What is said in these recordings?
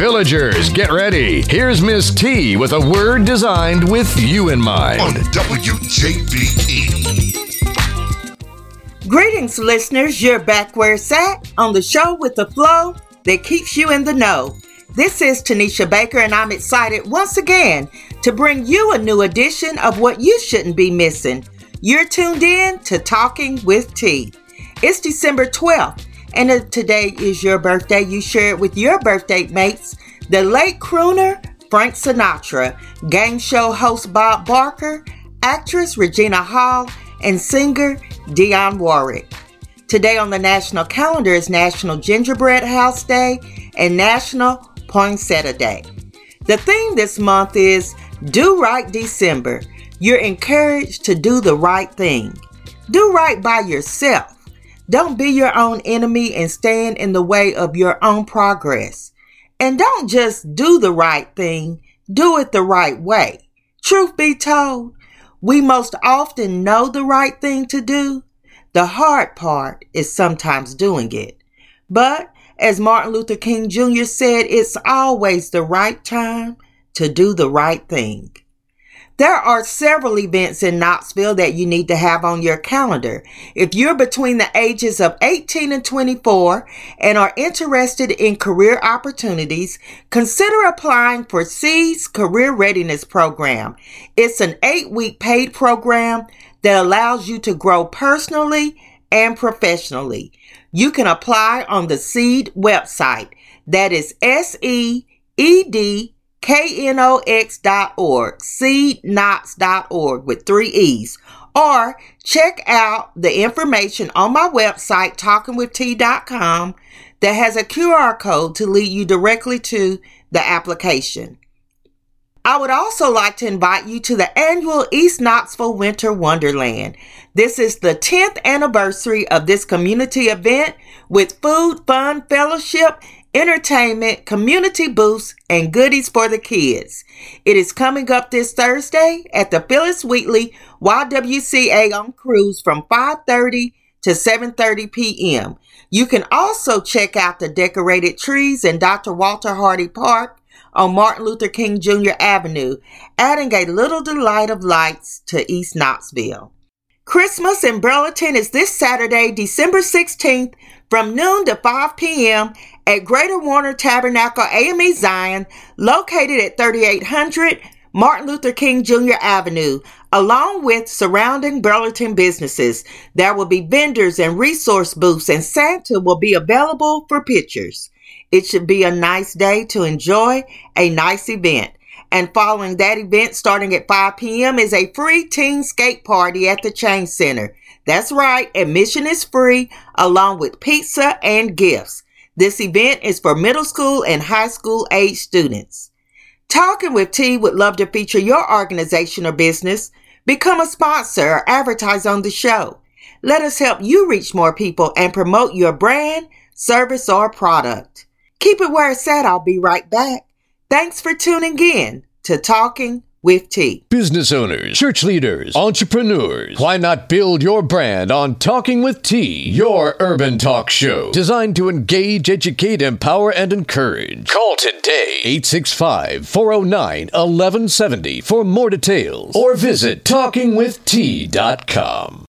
Villagers, get ready. Here's Miss T with a word designed with you in mind. On WJBE. Greetings, listeners. You're back where it's at on the show with the flow that keeps you in the know. This is Tanisha Baker, and I'm excited once again to bring you a new edition of what you shouldn't be missing. You're tuned in to Talking with T. It's December 12th, and if today is your birthday. You share it with your birthday mates, the late crooner Frank Sinatra, game show host Bob Barker, actress Regina Hall, and singer Dionne Warwick. Today on the national calendar is National Gingerbread House Day and National Poinsettia Day. The theme this month is Do Right December. You're encouraged to do the right thing. Do right by yourself. Don't be your own enemy and stand in the way of your own progress. And don't just do the right thing, do it the right way. Truth be told, we most often know the right thing to do. The hard part is sometimes doing it. But as Martin Luther King Jr. said, it's always the right time to do the right thing. There are several events in Knoxville that you need to have on your calendar. If you're between the ages of 18 and 24 and are interested in career opportunities, consider applying for Seed's Career Readiness Program. It's an eight week paid program that allows you to grow personally and professionally. You can apply on the Seed website. That is S E E D knox.org, seedknox.org with three E's. Or check out the information on my website, talkingwitht.com, that has a QR code to lead you directly to the application. I would also like to invite you to the annual East Knoxville Winter Wonderland. This is the 10th anniversary of this community event with food, fun, fellowship, entertainment, community booths, and goodies for the kids. It is coming up this Thursday at the Phyllis Wheatley YWCA on Cruze from 5:30 to 7:30 p.m. You can also check out the decorated trees in Dr. Walter Hardy Park on Martin Luther King Jr. Avenue, adding a little delight of lights to East Knoxville. Christmas in Burlington is this Saturday, December 16th from noon to 5 p.m. at Greater Warner Tabernacle AME Zion, located at 3800 Martin Luther King Jr. Avenue, along with surrounding Burlington businesses. There will be vendors and resource booths, and Santa will be available for pictures. It should be a nice day to enjoy a nice event. And following that event, starting at 5 p.m., is a free teen skate party at the Change Center. That's right, admission is free along with pizza and gifts. This event is for middle school and high school age students. Talking with T would love to feature your organization or business. Become a sponsor or advertise on the show. Let us help you reach more people and promote your brand, service, or product. Keep it where it's at. I'll be right back. Thanks for tuning in to Talking with T. Business owners, church leaders, entrepreneurs, why not build your brand on Talking with T, your urban talk show designed to engage, educate, empower, and encourage. Call today 865 409 1170 for more details or visit talkingwitht.com.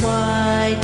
Why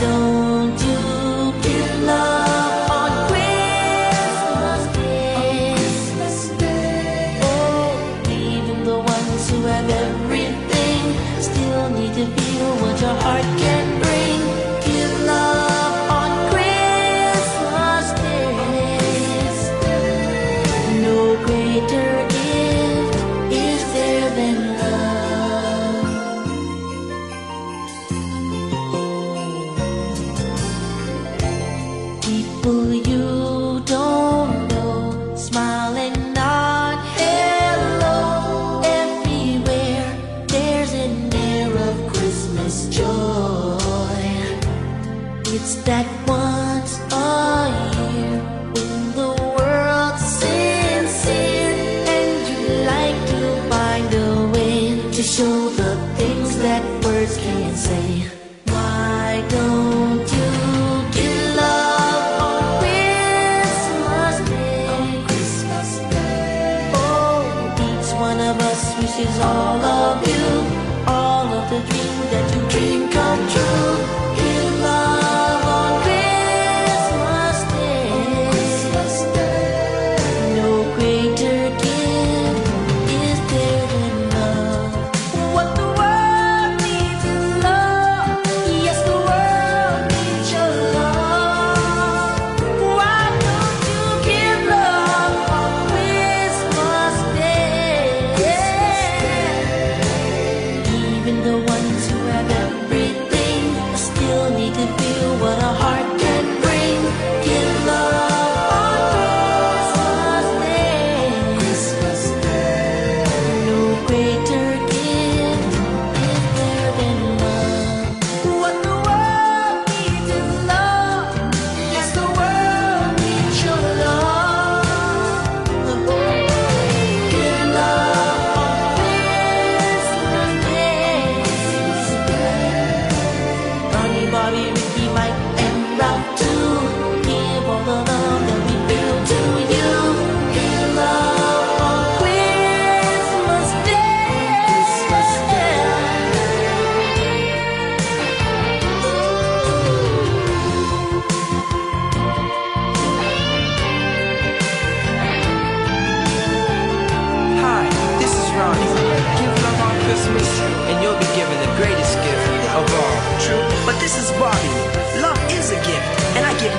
to show the things that words can't say.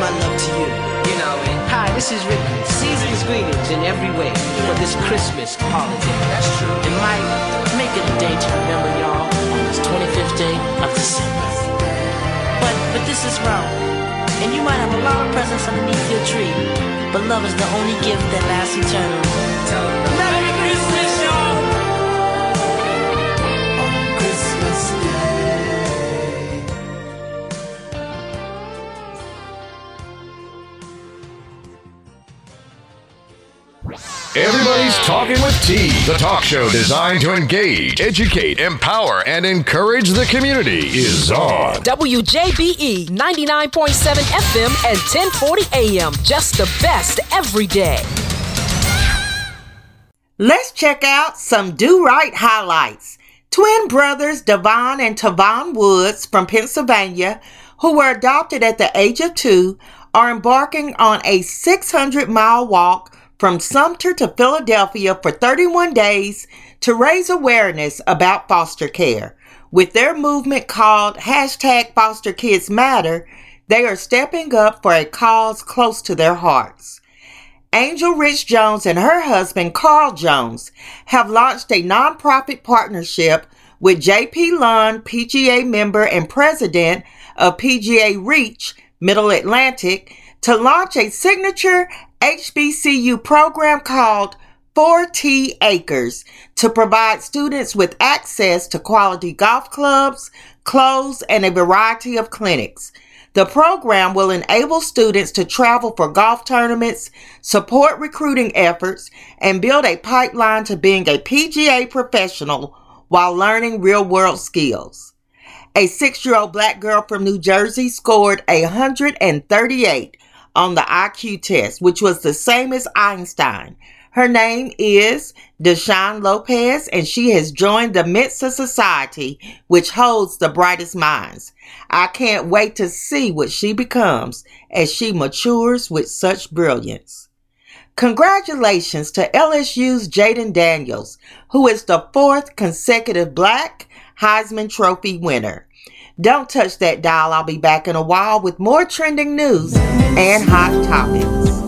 My love to you. You know it. Hi, this is Ricky. Season's greetings in every way for this Christmas holiday. That's true. And Mike, make it a day to remember y'all on this 25th day of December. But, but this is wrong. And you might have a lot of presents underneath your tree, but love is the only gift that lasts eternally. Everybody's Talking with T, the talk show designed to engage, educate, empower, and encourage the community is on. WJBE 99.7 FM and 1040 AM. Just the best every day. Let's check out some Do Right highlights. Twin brothers Devon and Tavon Woods from Pennsylvania, who were adopted at the age of two, are embarking on a 600 mile walk from Sumter to Philadelphia for 31 days to raise awareness about foster care. With their movement called hashtag Foster Kids Matter, they are stepping up for a cause close to their hearts. Angel Rich Jones and her husband Carl Jones have launched a nonprofit partnership with JP Lund, PGA member and president of PGA Reach Middle Atlantic, to launch a signature HBCU program called 4T Acres to provide students with access to quality golf clubs, clothes, and a variety of clinics. The program will enable students to travel for golf tournaments, support recruiting efforts, and build a pipeline to being a PGA professional while learning real world skills. A six year old black girl from New Jersey scored 138 on the IQ test, which was the same as Einstein. Her name is Deshawn Lopez, and she has joined the Mensa Society, which holds the brightest minds. I can't wait to see what she becomes as she matures with such brilliance. Congratulations to LSU's Jayden Daniels, who is the fourth consecutive Black Heisman Trophy winner. Don't touch that dial. I'll be back in a while with more trending news and hot topics.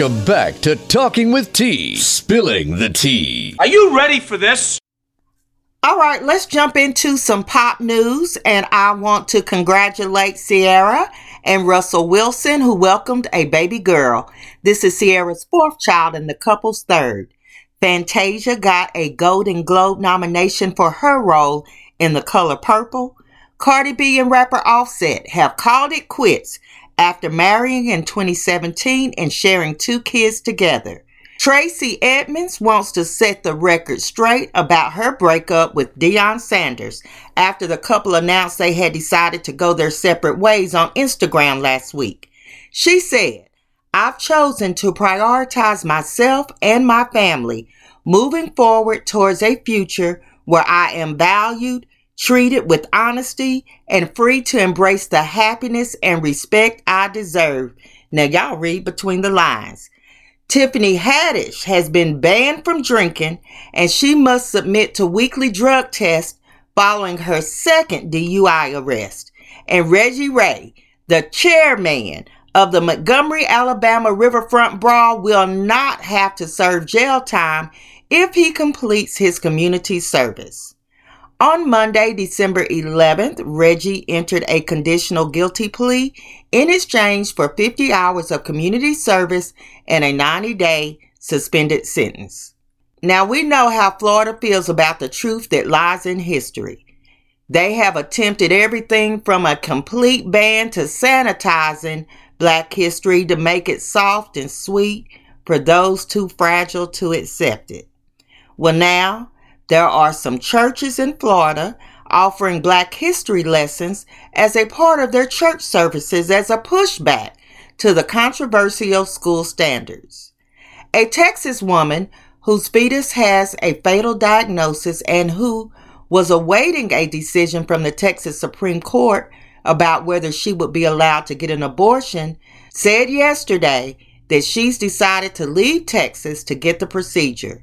Welcome back to Talking with T, spilling the tea. Are you ready for this? All right, let's jump into some pop news. And I want to congratulate Ciara and Russell Wilson, who welcomed a baby girl. This is Ciara's fourth child and the couple's third. Fantasia got a Golden Globe nomination for her role in The Color Purple. Cardi B and rapper Offset have called it quits after marrying in 2017 and sharing two kids together. Tracy Edmonds wants to set the record straight about her breakup with Deion Sanders after the couple announced they had decided to go their separate ways on Instagram last week. She said, I've chosen to prioritize myself and my family, moving forward towards a future where I am valued, treated with honesty, and free to embrace the happiness and respect I deserve. Now, y'all read between the lines. Tiffany Haddish has been banned from drinking and she must submit to weekly drug tests following her second DUI arrest. And Reggie Ray, the chairman of the Montgomery, Alabama Riverfront Brawl, will not have to serve jail time if he completes his community service. On Monday, December 11th, Reggie entered a conditional guilty plea in exchange for 50 hours of community service and a 90 day suspended sentence. Now we know how Florida feels about the truth that lies in history. They have attempted everything from a complete ban to sanitizing black history to make it soft and sweet for those too fragile to accept it. Well, now, there are some churches in Florida offering Black history lessons as a part of their church services as a pushback to the controversial school standards. A Texas woman whose fetus has a fatal diagnosis and who was awaiting a decision from the Texas Supreme Court about whether she would be allowed to get an abortion said yesterday that she's decided to leave Texas to get the procedure.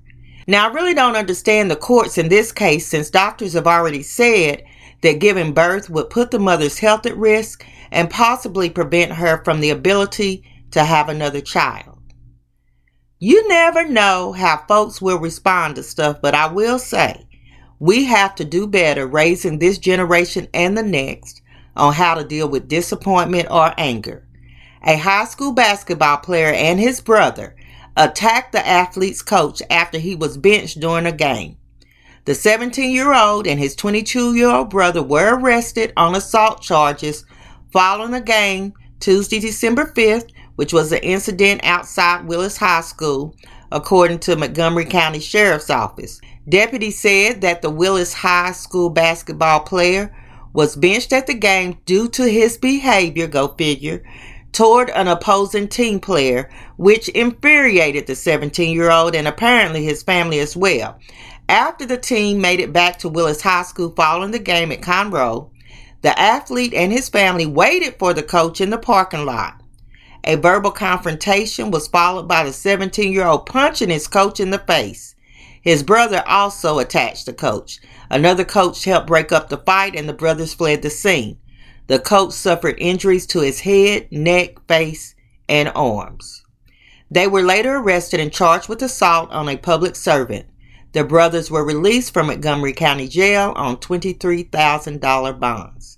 Now, I really don't understand the courts in this case since doctors have already said that giving birth would put the mother's health at risk and possibly prevent her from the ability to have another child. You never know how folks will respond to stuff, but I will say we have to do better raising this generation and the next on how to deal with disappointment or anger. A high school basketball player and his brother attacked the athlete's coach after he was benched during a game. The 17 year old and his 22 year old brother were arrested on assault charges following a game Tuesday, December 5th, which was an incident outside Willis High School, according to Montgomery County Sheriff's Office. Deputies said that the Willis High School basketball player was benched at the game due to his behavior, go figure, toward an opposing team player, which infuriated the 17 year old and apparently his family as well. After the team made it back to Willis High School following the game at Conroe, the athlete and his family waited for the coach in the parking lot. A verbal confrontation was followed by the 17 year old punching his coach in the face. His brother also attacked the coach. Another coach helped break up the fight and the brothers fled the scene. The coach suffered injuries to his head, neck, face, and arms. They were later arrested and charged with assault on a public servant. The brothers were released from Montgomery County Jail on $23,000 bonds.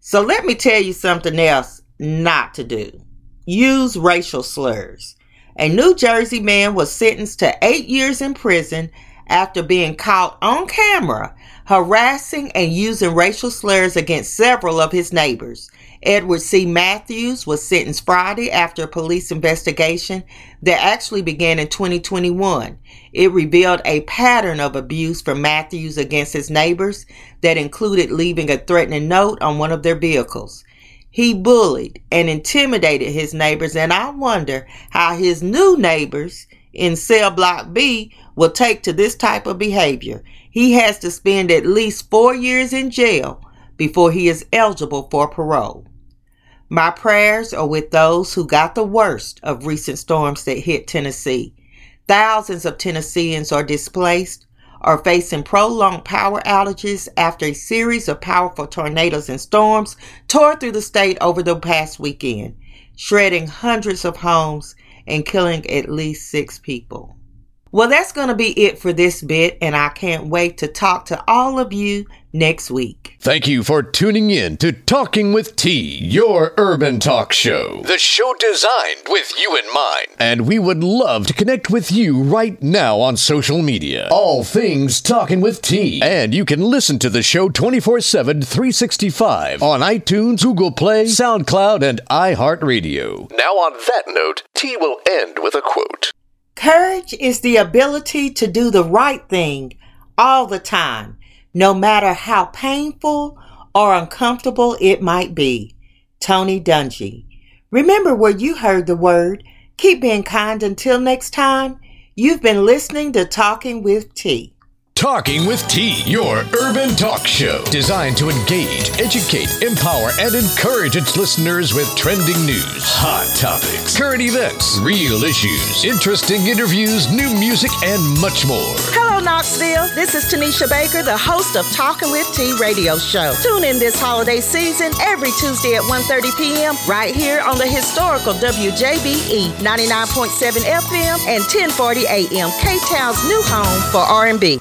So let me tell you something else not to do. Use racial slurs. A New Jersey man was sentenced to eight years in prison after being caught on camera harassing and using racial slurs against several of his neighbors. Edward C. Matthews was sentenced Friday after a police investigation that actually began in 2021. It revealed a pattern of abuse from Matthews against his neighbors that included leaving a threatening note on one of their vehicles. He bullied and intimidated his neighbors, and I wonder how his new neighbors in cell block B will take to this type of behavior. He has to spend at least four years in jail before he is eligible for parole. My prayers are with those who got the worst of recent storms that hit Tennessee. Thousands of Tennesseans are displaced, are facing prolonged power outages after a series of powerful tornadoes and storms tore through the state over the past weekend, shredding hundreds of homes and killing at least six people. Well, that's going to be it for this bit, and I can't wait to talk to all of you next week. Thank you for tuning in to Talking with T, your urban talk show. The show designed with you in mind. And we would love to connect with you right now on social media. All things Talking with T. And you can listen to the show 24 7, 365 on iTunes, Google Play, SoundCloud, and iHeartRadio. Now, on that note, T will end with a quote. Courage is the ability to do the right thing all the time no matter how painful or uncomfortable it might be. Tony Dungy. Remember where you heard the word. Keep being kind until next time. You've been listening to Talking with T. Talking with T, your urban talk show designed to engage, educate, empower, and encourage its listeners with trending news, hot topics, current events, real issues, interesting interviews, new music, and much more. Hello, Knoxville. This is Tanisha Baker, the host of Talking with T radio show. Tune in this holiday season every Tuesday at 1.30 p.m. right here on the historical WJBE 99.7 FM and 1040 AM, K-Town's new home for R&B.